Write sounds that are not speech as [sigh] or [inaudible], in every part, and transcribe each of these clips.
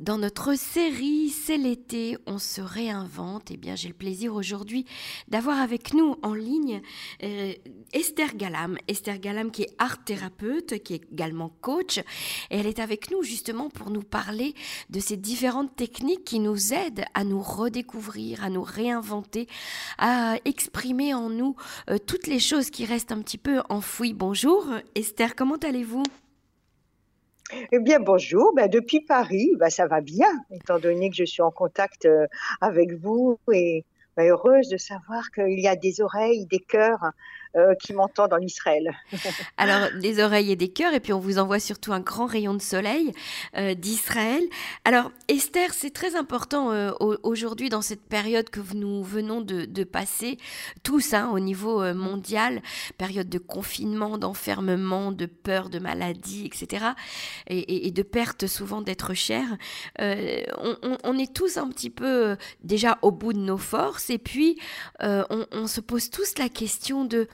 Dans notre série C'est l'été, on se réinvente. Eh bien, j'ai le plaisir aujourd'hui d'avoir avec nous en ligne euh, Esther Galam. Esther Galam qui est art thérapeute, qui est également coach. Et elle est avec nous justement pour nous parler de ces différentes techniques qui nous aident à nous redécouvrir, à nous réinventer, à exprimer en nous euh, toutes les choses qui restent un petit peu enfouies. Bonjour Esther, comment allez-vous? Eh bien, bonjour. Ben, depuis Paris, ben, ça va bien, étant donné que je suis en contact euh, avec vous et ben, heureuse de savoir qu'il y a des oreilles, des cœurs euh, qui m'entendent en Israël. [laughs] Alors, des oreilles et des cœurs, et puis on vous envoie surtout un grand rayon de soleil euh, d'Israël. Alors, Esther, c'est très important euh, aujourd'hui dans cette période que nous venons de, passer, tous hein, au niveau mondial, période de confinement, d'enfermement, de peur, de maladie, etc., et, de perte souvent d'être cher. On, est tous un petit peu déjà au bout de nos forces, et puis on se pose tous la question de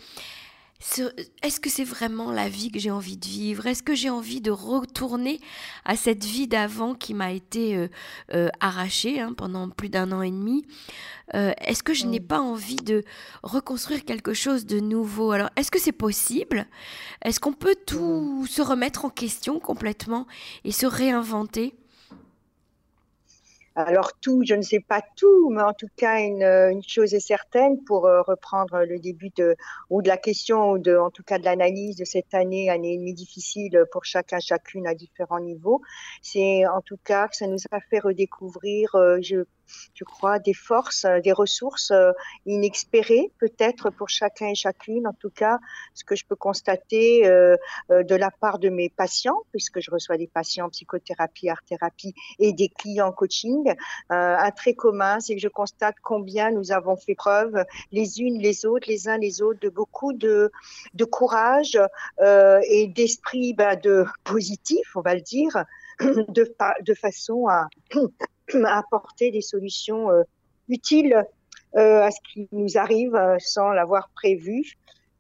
est-ce que c'est vraiment la vie que j'ai envie de vivre? Est-ce que j'ai envie de retourner à cette vie d'avant qui m'a été euh, euh, arrachée hein, pendant plus d'un an et demi? Euh, Est-ce que je n'ai pas envie de reconstruire quelque chose de nouveau? Alors, est-ce que c'est possible? Est-ce qu'on peut tout se remettre en question complètement et se réinventer? Alors tout, je ne sais pas tout, mais en tout cas une, une chose est certaine pour euh, reprendre le début de ou de la question ou de en tout cas de l'analyse de cette année, année et demie difficile pour chacun chacune à différents niveaux. C'est en tout cas que ça nous a fait redécouvrir, euh, je je crois, des forces, euh, des ressources euh, inexpérées peut-être pour chacun et chacune. En tout cas, ce que je peux constater euh, de la part de mes patients, puisque je reçois des patients en psychothérapie, art-thérapie et des clients en coaching, un trait commun, c'est que je constate combien nous avons fait preuve les unes les autres, les uns les autres, de beaucoup de, courage et d'esprit ben, de [laughs] positif, on va le dire, de façon à apporter des solutions euh, utiles euh, à ce qui nous arrive euh, sans l'avoir prévu.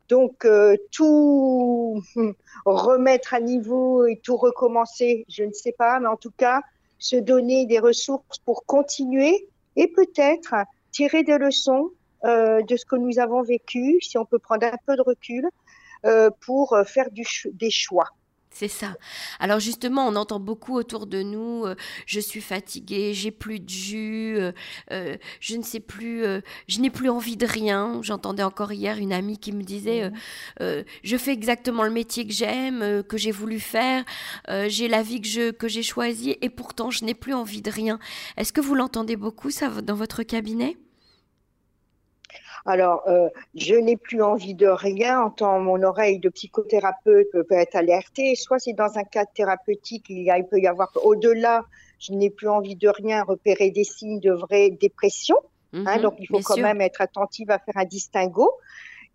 Donc tout [laughs] remettre à niveau et tout recommencer, je ne sais pas, mais en tout cas se donner des ressources pour continuer et peut-être tirer des leçons de ce que nous avons vécu, si on peut prendre un peu de recul, pour faire des choix. C'est ça. Alors justement, on entend beaucoup autour de nous, euh, je suis fatiguée, j'ai plus de jus, euh, euh, je ne sais plus, je n'ai plus envie de rien. J'entendais encore hier une amie qui me disait, je fais exactement le métier que j'aime, que j'ai voulu faire, j'ai la vie que je que j'ai choisie et pourtant je n'ai plus envie de rien. Est-ce que vous l'entendez beaucoup ça dans votre cabinet? Alors, euh, je n'ai plus envie de rien, entend mon oreille de psychothérapeute peut être alertée. Soit c'est dans un cadre thérapeutique, il, y a, il peut y avoir au-delà, je n'ai plus envie de rien, repérer des signes de vraie dépression. Hein, mhm, donc, il faut quand même être attentive à faire un distinguo.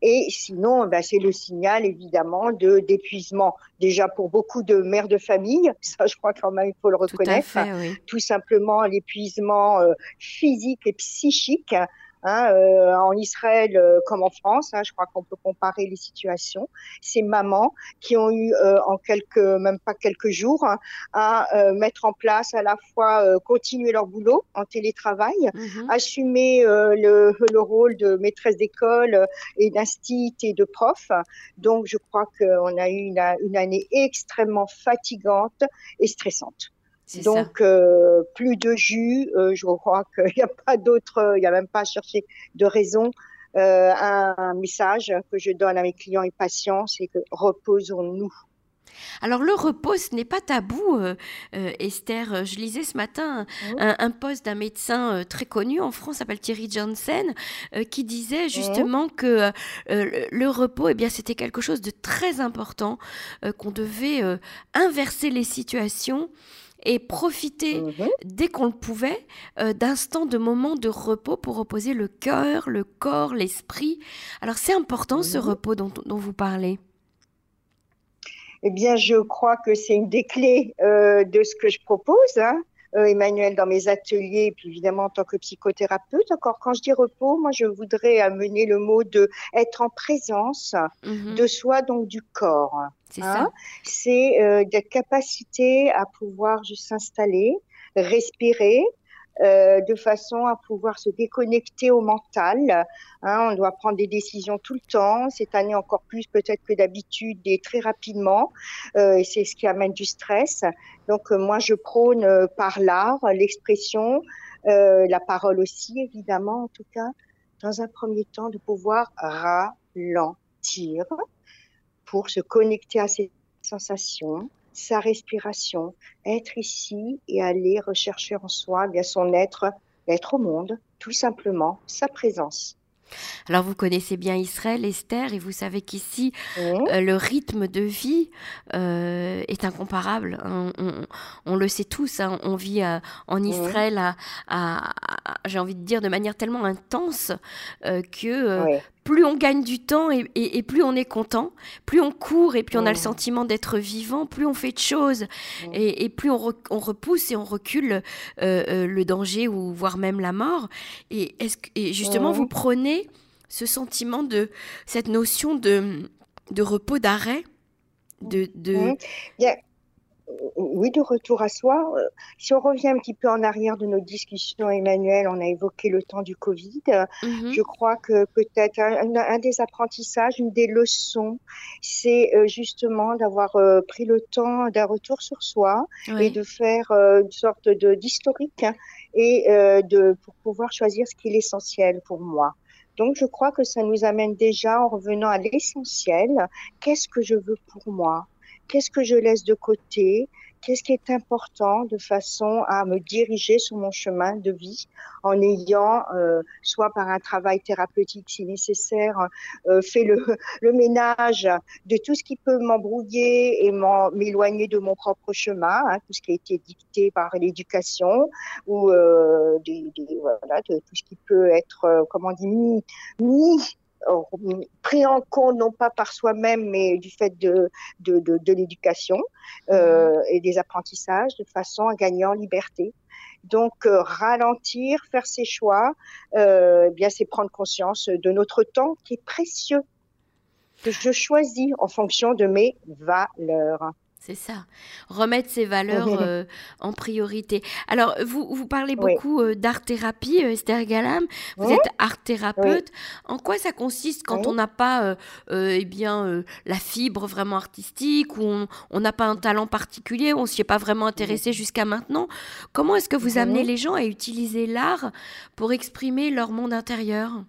Et sinon, ben, c'est le signal évidemment de d'épuisement. Déjà pour beaucoup de mères de famille, [laughs] ça je crois quand même il faut le reconnaître. Tout, fait, oui. Tout simplement l'épuisement euh, physique et psychique Hein, euh, en Israël euh, comme en France, hein, je crois qu'on peut comparer les situations. Ces mamans qui ont eu euh, en quelques, même pas quelques jours, hein, à mettre en place à la fois continuer leur boulot en télétravail, mhm. assumer le, le, rôle de maîtresse d'école et d'instit et de prof. Donc, je crois qu'on a eu une, une année extrêmement fatigante et stressante. Donc, euh, plus de jus, euh, je crois qu'il n'y a pas d'autre, il n'y a même pas à chercher de raison. Euh, un, message que je donne à mes clients et patients, c'est que reposons-nous. Alors le repos, ce n'est pas tabou, Esther. Je lisais ce matin un, poste d'un médecin très connu en France, s'appelle Thierry Johnson, qui disait justement que le repos, eh bien, c'était quelque chose de très important, qu'on devait inverser les situations et profiter mhm. dès qu'on le pouvait euh, d'instants, de moments de repos pour reposer le cœur, le corps, l'esprit. Alors c'est important ce mhm. repos dont, vous parlez. Eh bien, je crois que c'est une des clés euh, de ce que je propose. Hein. Euh, Emmanuel dans mes ateliers, et puis évidemment en tant que psychothérapeute. Encore, quand je dis repos, moi je voudrais amener le mot de être en présence mhm. de soi, donc du corps. C'est hein. ça. C'est euh, capacité à pouvoir juste s'installer, respirer, euh, de façon à pouvoir se déconnecter au mental. Hein, on doit prendre des décisions tout le temps, cette année encore plus peut-être que d'habitude et très rapidement, euh, et c'est ce qui amène du stress. Donc euh, moi je prône par l'art, l'expression, la parole aussi évidemment en tout cas, dans un premier temps de pouvoir ralentir pour se connecter à ses sensations, sa respiration, être ici et aller rechercher en soi bien son être, être au monde, tout simplement sa présence. Alors vous connaissez bien Israël, Esther, et vous savez qu'ici, mmh. euh, le rythme de vie euh, est incomparable. On, on, on, le sait tous, hein, on vit euh, en. Israël, à, à, à, j'ai envie de dire, de manière tellement intense euh, que oui plus on gagne du temps et, et, et, plus on est content, plus on court et plus on a le mmh. sentiment d'être vivant, plus on fait de choses mmh. et, et, plus on, re, on, repousse et on recule euh, euh, le danger ou voire même la mort. Et, est-ce que, et justement, mmh. vous prenez ce sentiment de cette notion de, de repos, d'arrêt, de, de... Yeah oui, de retour à soi. Euh, si on revient un petit peu en arrière de nos discussions, Emmanuel, on a évoqué le temps du Covid. Mmh. Je crois que peut-être un, un, des apprentissages, une des leçons, c'est euh, justement d'avoir euh, pris le temps d'un retour sur soi oui. et de faire une sorte de d'historique et de pour pouvoir choisir ce qui est l'essentiel pour moi. Donc, je crois que ça nous amène déjà en revenant à l'essentiel. Qu'est-ce que je veux pour moi? Qu'est-ce que je laisse de côté, qu'est-ce qui est important de façon à me diriger sur mon chemin de vie en ayant, euh, soit par un travail thérapeutique si nécessaire, euh, fait le, [laughs] le, ménage de tout ce qui peut m'embrouiller et m'éloigner de mon propre chemin, hein, tout ce qui a été dicté par l'éducation ou euh, des, des, voilà, de, tout ce qui peut être, euh, comment on dit, mis, mis pris en compte non pas par soi-même mais du fait de, de, de, de l'éducation euh, et des apprentissages de façon à gagner en liberté. Donc euh, ralentir, faire ses choix, euh, eh bien c'est prendre conscience de notre temps qui est précieux que je choisis en fonction de mes valeurs. C'est ça, remettre ses valeurs euh, en priorité. Alors, vous, vous parlez beaucoup oui. euh, d'art-thérapie, euh, Esther Galam. Vous oui. êtes art-thérapeute. Oui. En quoi ça consiste quand on n'a pas euh, euh, eh bien, la fibre vraiment artistique ou on n'a pas un talent particulier, on ne s'y est pas vraiment intéressé jusqu'à maintenant? Comment est-ce que vous amenez les gens à utiliser l'art pour exprimer leur monde intérieur?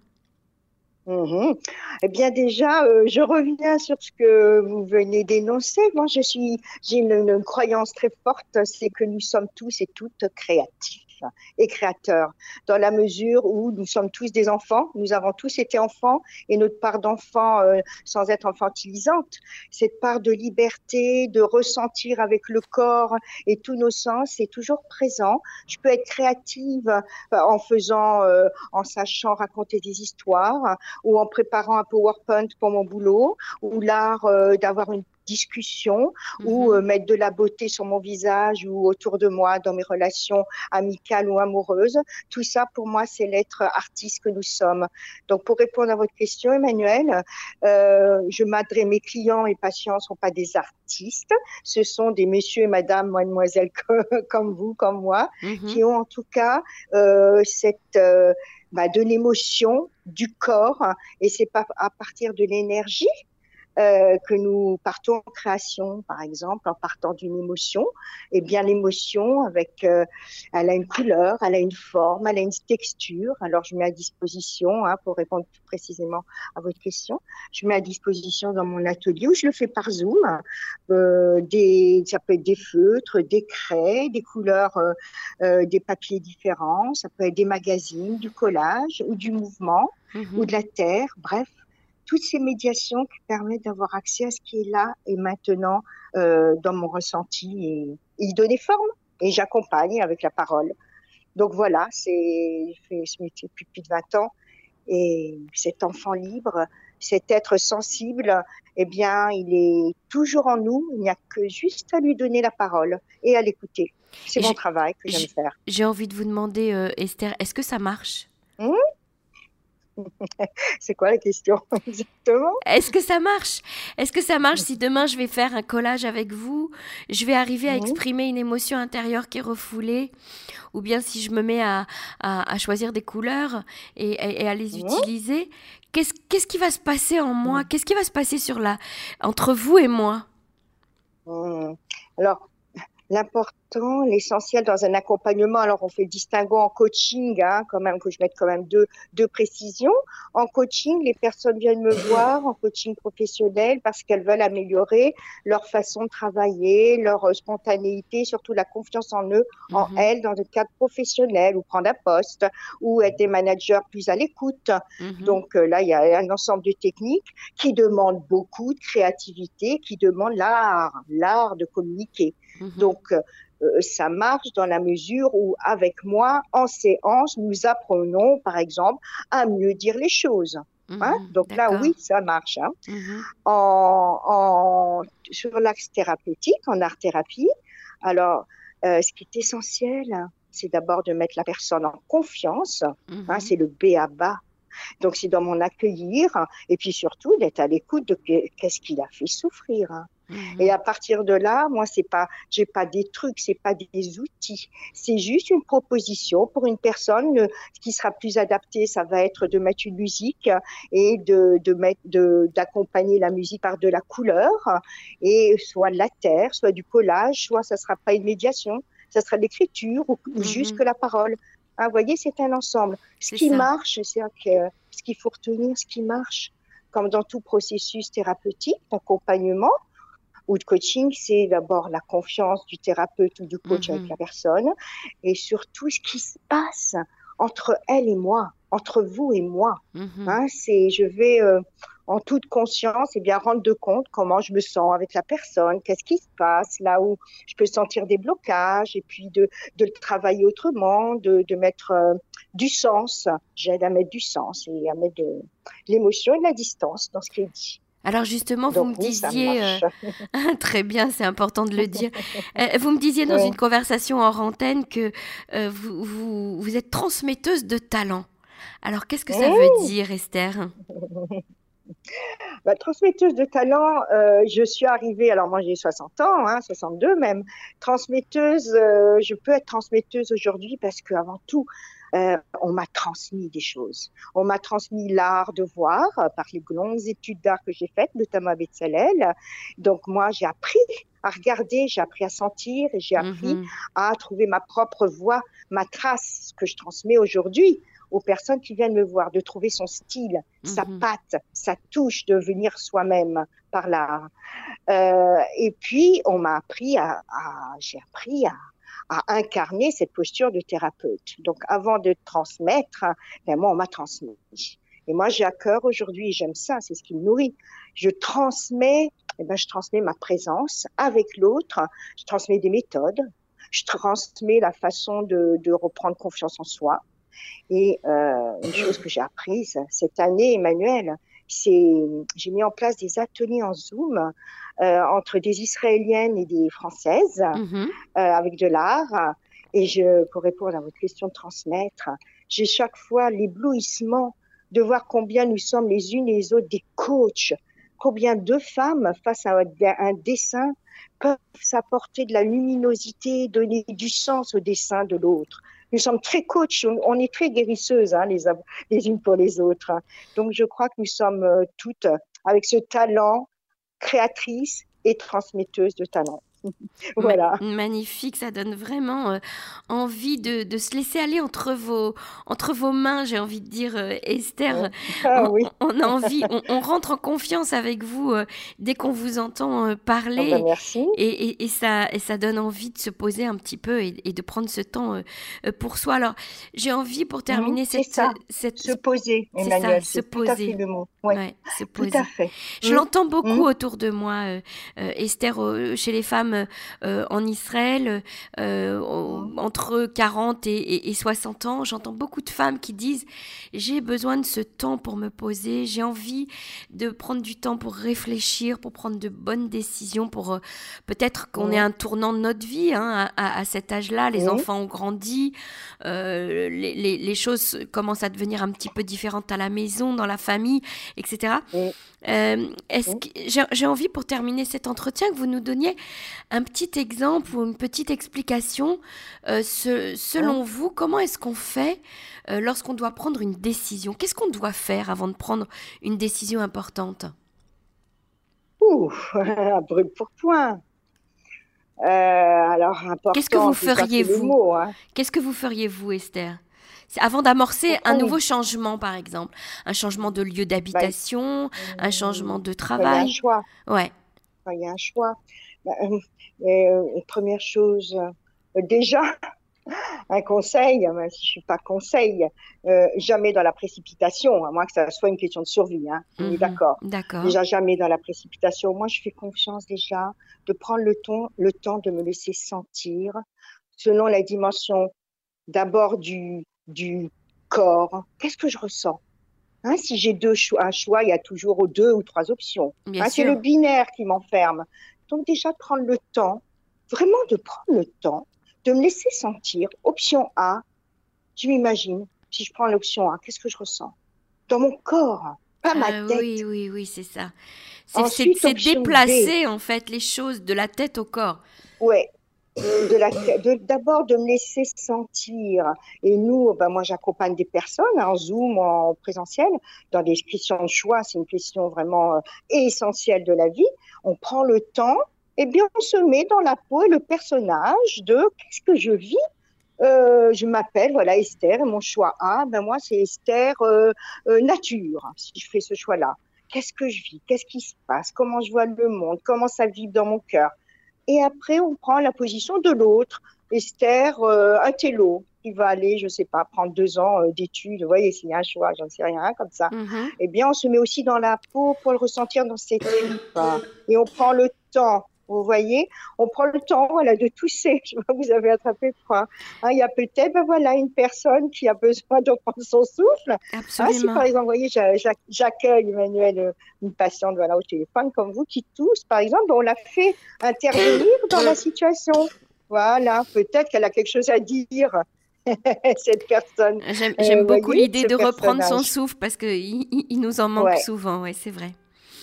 Mmh. Eh bien déjà, euh, je reviens sur ce que vous venez d'énoncer. Moi, je suis, j'ai une, une, croyance très forte, c'est que nous sommes tous et toutes créatifs et créateur, dans la mesure où nous sommes tous des enfants, nous avons tous été enfants, et notre part d'enfant, euh, sans être infantilisante, cette part de liberté, de ressentir avec le corps et tous nos sens est toujours présent. Je peux être créative euh, en faisant, euh, en sachant raconter des histoires, ou en préparant un PowerPoint pour mon boulot, ou l'art d'avoir une discussion mmh. ou euh, mettre de la beauté sur mon visage ou autour de moi dans mes relations amicales ou amoureuses. Tout ça, pour moi, c'est l'être artiste que nous sommes. Donc, pour répondre à votre question, Emmanuel, euh, je m'adresse, mes clients et patients ne sont pas des artistes, ce sont des messieurs et madame, mademoiselles [laughs] comme vous, comme moi, mmh. qui ont en tout cas euh, cette... Bah, de l'émotion, du corps, et c'est pas à partir de l'énergie euh, que nous partons en création, par exemple, en partant d'une émotion, et eh bien l'émotion, avec, euh, elle a une couleur, elle a une forme, elle a une texture. Alors je mets à disposition, hein, pour répondre plus précisément à votre question, je mets à disposition dans mon atelier où je le fais par Zoom, euh, des, ça peut être des feutres, des craies, des couleurs, euh, des papiers différents, ça peut être des magazines, du collage ou du mouvement mmh. ou de la terre, bref toutes ces médiations qui permettent d'avoir accès à ce qui est là et maintenant euh, dans mon ressenti et, et y donner forme. Et j'accompagne avec la parole. Donc voilà, c'est, je fais ce métier depuis plus de 20 ans. Et cet enfant libre, cet être sensible, eh bien, il est toujours en nous. Il n'y a que juste à lui donner la parole et à l'écouter. C'est mon travail que j'aime faire. J'ai envie de vous demander, euh, Esther, est-ce que ça marche? Mmh [laughs] C'est quoi la question [laughs] exactement? Est-ce que ça marche? Est-ce que ça marche si demain je vais faire un collage avec vous, je vais arriver à exprimer une émotion intérieure qui est refoulée? Ou bien si je me mets à, à, choisir des couleurs et, à les utiliser, qu'est-ce, qui va se passer en moi? Qu'est-ce qui va se passer sur la, entre vous et moi? Mmh. Alors, l'important, l'essentiel dans un accompagnement. Alors, on fait le distinguo en coaching, hein, quand même, que je mette quand même deux, deux précisions. En coaching, les personnes viennent me [coughs] voir en coaching professionnel parce qu'elles veulent améliorer leur façon de travailler, leur euh, spontanéité, surtout la confiance en eux, en mhm. elles, dans le cadre professionnel, ou prendre un poste, ou être des managers plus à l'écoute. Mhm. Donc euh, là, il y a un ensemble de techniques qui demandent beaucoup de créativité, qui demandent l'art, l'art de communiquer. Mhm. Donc, euh, ça marche dans la mesure où, avec moi, en séance, nous apprenons, par exemple, à mieux dire les choses. Hein. Mhm. Donc là, oui, ça marche. Hein. Mhm. en, sur l'axe thérapeutique, en art-thérapie, alors, euh, ce qui est essentiel, c'est d'abord de mettre la personne en confiance. Hein, c'est le B à bas donc c'est dans mon accueillir et puis surtout d'être à l'écoute de qu'est-ce qu'il a fait souffrir. Hein. Mhm. Et à partir de là, moi c'est pas, j'ai pas des trucs, c'est pas des outils, c'est juste une proposition pour une personne euh, qui sera plus adaptée. Ça va être de mettre une musique et de de mettre de d'accompagner la musique par de la couleur et soit de la terre, soit du collage, soit ça sera pas une médiation, ça sera de l'écriture ou, mhm. juste que la parole. Ah, vous voyez, c'est un ensemble. Ce qui marche, c'est ce qu'il faut retenir, ce qui marche, comme dans tout processus thérapeutique, d'accompagnement ou de coaching, c'est d'abord la confiance du thérapeute ou du coach avec mhm. la personne, et surtout ce qui se passe entre elle et moi, entre vous et moi. Mhm. Hein, c'est, je vais euh, en toute conscience, et bien rendre de compte comment je me sens avec la personne, qu'est-ce qui se passe, là où je peux sentir des blocages, et puis de, de le travailler autrement, de, de mettre euh, du sens. J'aide à mettre du sens et à mettre de l'émotion et de la distance dans ce qui est dit. Alors justement, vous me disiez, euh, [laughs] très bien, c'est important de le dire, [laughs] euh, vous me disiez dans une conversation en antenne que vous, vous, vous, êtes transmetteuse de talent. Alors qu'est-ce que ça veut dire, Esther? [laughs] Bah, transmetteuse de talent, euh, je suis arrivée, alors moi j'ai 60 ans, hein, 62 même, transmetteuse, euh, je peux être transmetteuse aujourd'hui parce qu'avant tout, euh, on m'a transmis des choses. On m'a transmis l'art de voir par les longues études d'art que j'ai faites, notamment à Betsalel. Donc moi, j'ai appris à regarder, j'ai appris à sentir et j'ai appris mhm. à trouver ma propre voix, ma trace, ce que je transmets aujourd'hui aux personnes qui viennent me voir, de trouver son style, sa mhm. patte, sa touche, de venir soi-même par l'art. Euh, et puis, on m'a appris à, j'ai appris à, incarner cette posture de thérapeute. Donc, avant de transmettre, ben moi, on m'a transmis. Et moi, j'ai à cœur aujourd'hui, j'aime ça, c'est ce qui me nourrit. Je transmets, eh ben, je transmets ma présence avec l'autre, je transmets des méthodes, je transmets la façon de, reprendre confiance en soi, et euh, une chose que j'ai apprise cette année, Emmanuel, j'ai mis en place des ateliers en Zoom euh, entre des Israéliennes et des Françaises mm-hmm. euh, avec de l'art. Et je, pour répondre à votre question de transmettre, j'ai chaque fois l'éblouissement de voir combien nous sommes les unes et les autres des coachs, combien deux femmes face à un dessin peuvent s'apporter de la luminosité, donner du sens au dessin de l'autre nous sommes très coach, on, est très guérisseuses hein, les, les unes pour les autres. Hein. Donc je crois que nous sommes euh, toutes avec ce talent créatrice et transmetteuse de talent. [laughs] voilà. magnifique, ça donne vraiment euh, envie de, de, se laisser aller entre vos, entre vos mains, j'ai envie de dire, euh, Esther. Ah on, a envie, [laughs] on, rentre en confiance avec vous euh, dès qu'on vous entend parler. Ah bah, merci. Et, et, ça, et ça donne envie de se poser un petit peu et, de prendre ce temps pour soi. Alors, j'ai envie pour terminer cette, ça, cette... Se poser, Emmanuel. se poser. le mot. Ouais, se poser. Tout à fait. Je l'entends beaucoup mmh. autour de moi, Esther, chez les femmes femmes en Israël entre 40 et, et 60 ans. J'entends beaucoup de femmes qui disent j'ai besoin de ce temps pour me poser, j'ai envie de prendre du temps pour réfléchir, pour prendre de bonnes décisions, pour peut-être qu'on ait un tournant de notre vie hein, à, cet âge-là. Les enfants ont grandi, les, les, les, choses commencent à devenir un petit peu différentes à la maison, dans la famille, etc. Euh, est-ce que j'ai envie pour terminer cet entretien que vous nous donniez un petit exemple ou une petite explication. Euh, selon vous, comment est-ce qu'on fait euh, lorsqu'on doit prendre une décision? Qu'est-ce qu'on doit faire avant de prendre une décision importante? Ouh, [laughs] un brûle pour point. alors, Qu'est-ce que vous feriez vous hein. Qu'est-ce que vous feriez vous, Esther avant d'amorcer un nouveau changement, par exemple, un changement de lieu d'habitation, un changement de travail. Il y a un choix. Ouais. Il y a un choix. Bah, euh, euh, première chose, euh, déjà, un conseil, même si je suis pas conseil, jamais dans la précipitation, à moins que ça soit une question de survie. Hein, on est mhm. d'accord. D'accord. Déjà jamais dans la précipitation. Moi, je fais confiance déjà de prendre le temps, le temps de me laisser sentir selon la dimension d'abord du du corps. Qu'est-ce que je ressens? Hein, Si j'ai deux choix, un choix, il y a toujours deux ou trois options. Hein, c'est le binaire qui m'enferme. Donc déjà prendre le temps, vraiment de prendre le temps, de me laisser sentir. Option A, je m'imagine, si je prends l'option A, qu'est-ce que je ressens? Dans mon corps, pas ma ah tête. Oui, oui, oui, c'est ça. C'est déplacer en fait les choses de la tête au corps. Ouais, d'abord de, me laisser sentir. Et nous, ben moi, j'accompagne des personnes en Zoom, en présentiel, dans des questions de choix. C'est une question vraiment euh, essentielle de la vie. On prend le temps, et bien, on se met dans la peau et le personnage de qu'est-ce que je vis? Euh, je m'appelle voilà Esther et mon choix A, ben moi c'est Esther euh, nature si je fais ce choix-là. Qu'est-ce que je vis? Qu'est-ce qui se passe? Comment je vois le monde? Comment ça vibre dans mon cœur? Et après, on prend la position de l'autre. Esther, euh, un télo, qui va aller, je sais pas, prendre deux ans euh, d'études. Vous voyez, s'il y a un choix, j'en sais rien, comme ça. Mm-hmm. Eh bien, on se met aussi dans la peau pour le ressentir dans ses tripes. Et on prend le temps vous voyez, on prend le temps, voilà, de tousser. Je [laughs] vois, vous avez attrapé froid. Hein, il y a peut-être, ben voilà, une personne qui a besoin de prendre son souffle. Absolument. Ah, si par exemple, vous voyez, j'accueille Emmanuel, euh, une patiente, voilà, au téléphone comme vous qui tousse, par exemple, on l'a fait intervenir dans la situation. Voilà, peut-être qu'elle a quelque chose à dire. [laughs] cette personne. J'aime euh, beaucoup l'idée de reprendre son souffle parce qu'il il nous en manque souvent, ouais, c'est vrai.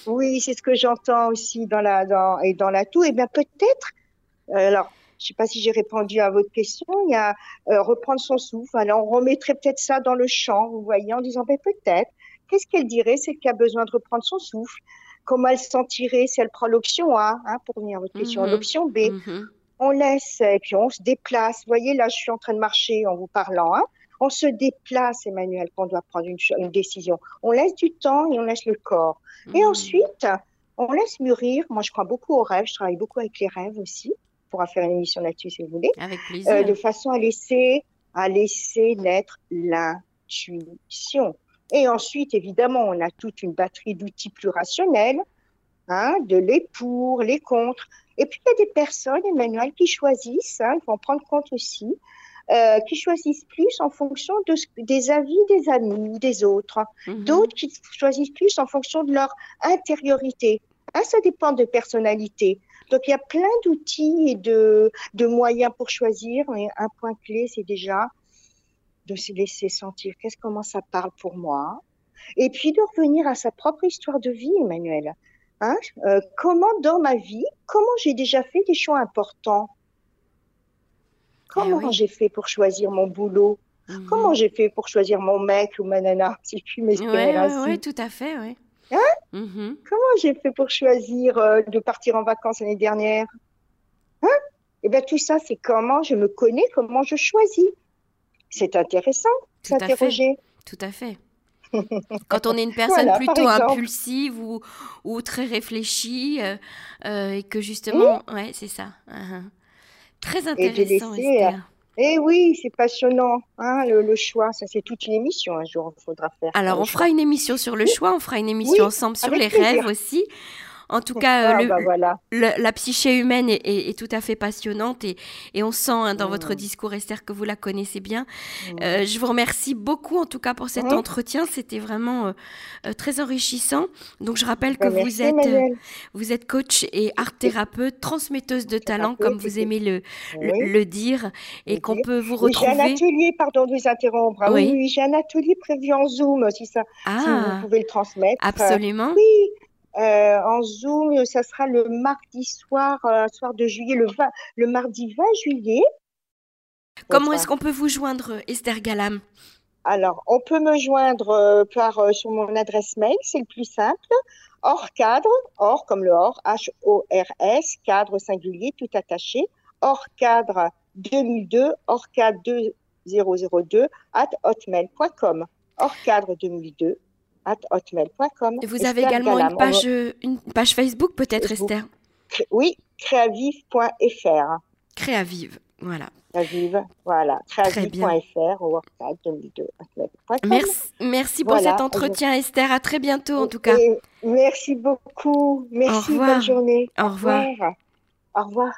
Oui, c'est ce que j'entends aussi dans la dans et dans la toux. Et eh bien peut-être. Euh, alors, je ne sais pas si j'ai répondu à votre question. Il y a euh, reprendre son souffle. Alors, on remettrait peut-être ça dans le champ, vous voyez, en disant ben, peut-être. Qu'est-ce qu'elle dirait C'est qu'elle a besoin de reprendre son souffle? Comment elle se sentirait si elle prend l'option A, hein, pour revenir à votre question, mhm. l'option B? Mhm. On laisse et puis on se déplace. Vous voyez, là, je suis en train de marcher en vous parlant. Hein. On se déplace, Emmanuel, quand on doit prendre une, décision. On laisse du temps et on laisse le corps. Et mmh. ensuite, on laisse mûrir. Moi, je crois beaucoup aux rêves. Je travaille beaucoup avec les rêves aussi. On pourra faire une émission là-dessus si vous voulez. Avec plaisir. Euh, de façon à laisser, à laisser naître l'intuition. Et ensuite, évidemment, on a toute une batterie d'outils plus rationnels, hein, de les pour, les contre. Et puis, il y a des personnes, Emmanuel, qui choisissent, hein, il faut en prendre compte aussi, euh, qui choisissent plus en fonction de, des avis des amis, des autres. Mhm. D'autres qui choisissent plus en fonction de leur intériorité. Hein, ça dépend de personnalité. Donc il y a plein d'outils et de, de moyens pour choisir. Mais un point clé, c'est déjà de se laisser sentir qu'est-ce comment ça parle pour moi? Et puis de revenir à sa propre histoire de vie, Emmanuel. Hein euh, comment dans ma vie, comment j'ai déjà fait des choix importants? Comment eh j'ai fait pour choisir mon boulot? Mhm. Comment j'ai fait pour choisir mon mec ou ma nana, si je puis m'exprimer ainsi Oui, tout à fait, oui. Hein? Mhm. Comment j'ai fait pour choisir euh, de partir en vacances l'année dernière? Hein? Eh bien, tout ça, c'est comment je me connais, comment je choisis. C'est intéressant, s'interroger. Tout à fait. [laughs] Quand on est une personne plutôt impulsive ou, ou, très réfléchie, euh, euh, et que justement, oui. ouais, c'est ça. Uh-huh. Très intéressant, Esther. Eh oui, c'est passionnant, hein, le, choix. Ça, c'est toute une émission un jour, il faudra faire. Alors, on fera une émission sur le choix, on fera une émission ensemble sur les rêves aussi. En tout cas, ah, bah, la psyché humaine est, tout à fait passionnante et, et on sent hein, dans mm. votre discours, Esther, que vous la connaissez bien. Mm. je vous remercie beaucoup, en tout cas, pour cet entretien. C'était vraiment très enrichissant. Donc, je rappelle que bah, vous, êtes, vous êtes coach et art thérapeute, transmetteuse de talent, comme vous aimez le, le, dire, et qu'on peut vous retrouver. j'ai un atelier, pardon de vous interrompre. Hein. Oui, j'ai un atelier prévu en Zoom, si, ça, si vous ah. pouvez le transmettre. Absolument. Oui, euh, en Zoom, ça sera le mardi soir, euh, soir de juillet, le, le mardi 20 juillet. Comment est-ce qu'on peut vous joindre, Esther Galam? Alors, on peut me joindre euh, par, sur mon adresse mail, c'est le plus simple. Hors cadre, hors comme le hors, H-O-R-S, cadre singulier, tout attaché. Hors cadre 2002, hors cadre 2002, at hotmail.com. Hors cadre 2002, at hotmail.com. Vous avez également une page, une page Facebook peut-être, Esther Oui, créavive.fr. Créavive, voilà. Créavive, voilà. Créavive.fr ou 2002. Merci, merci pour cet entretien, Esther. À très bientôt, en tout cas. merci beaucoup. Merci, bonne journée. Au revoir. Au revoir.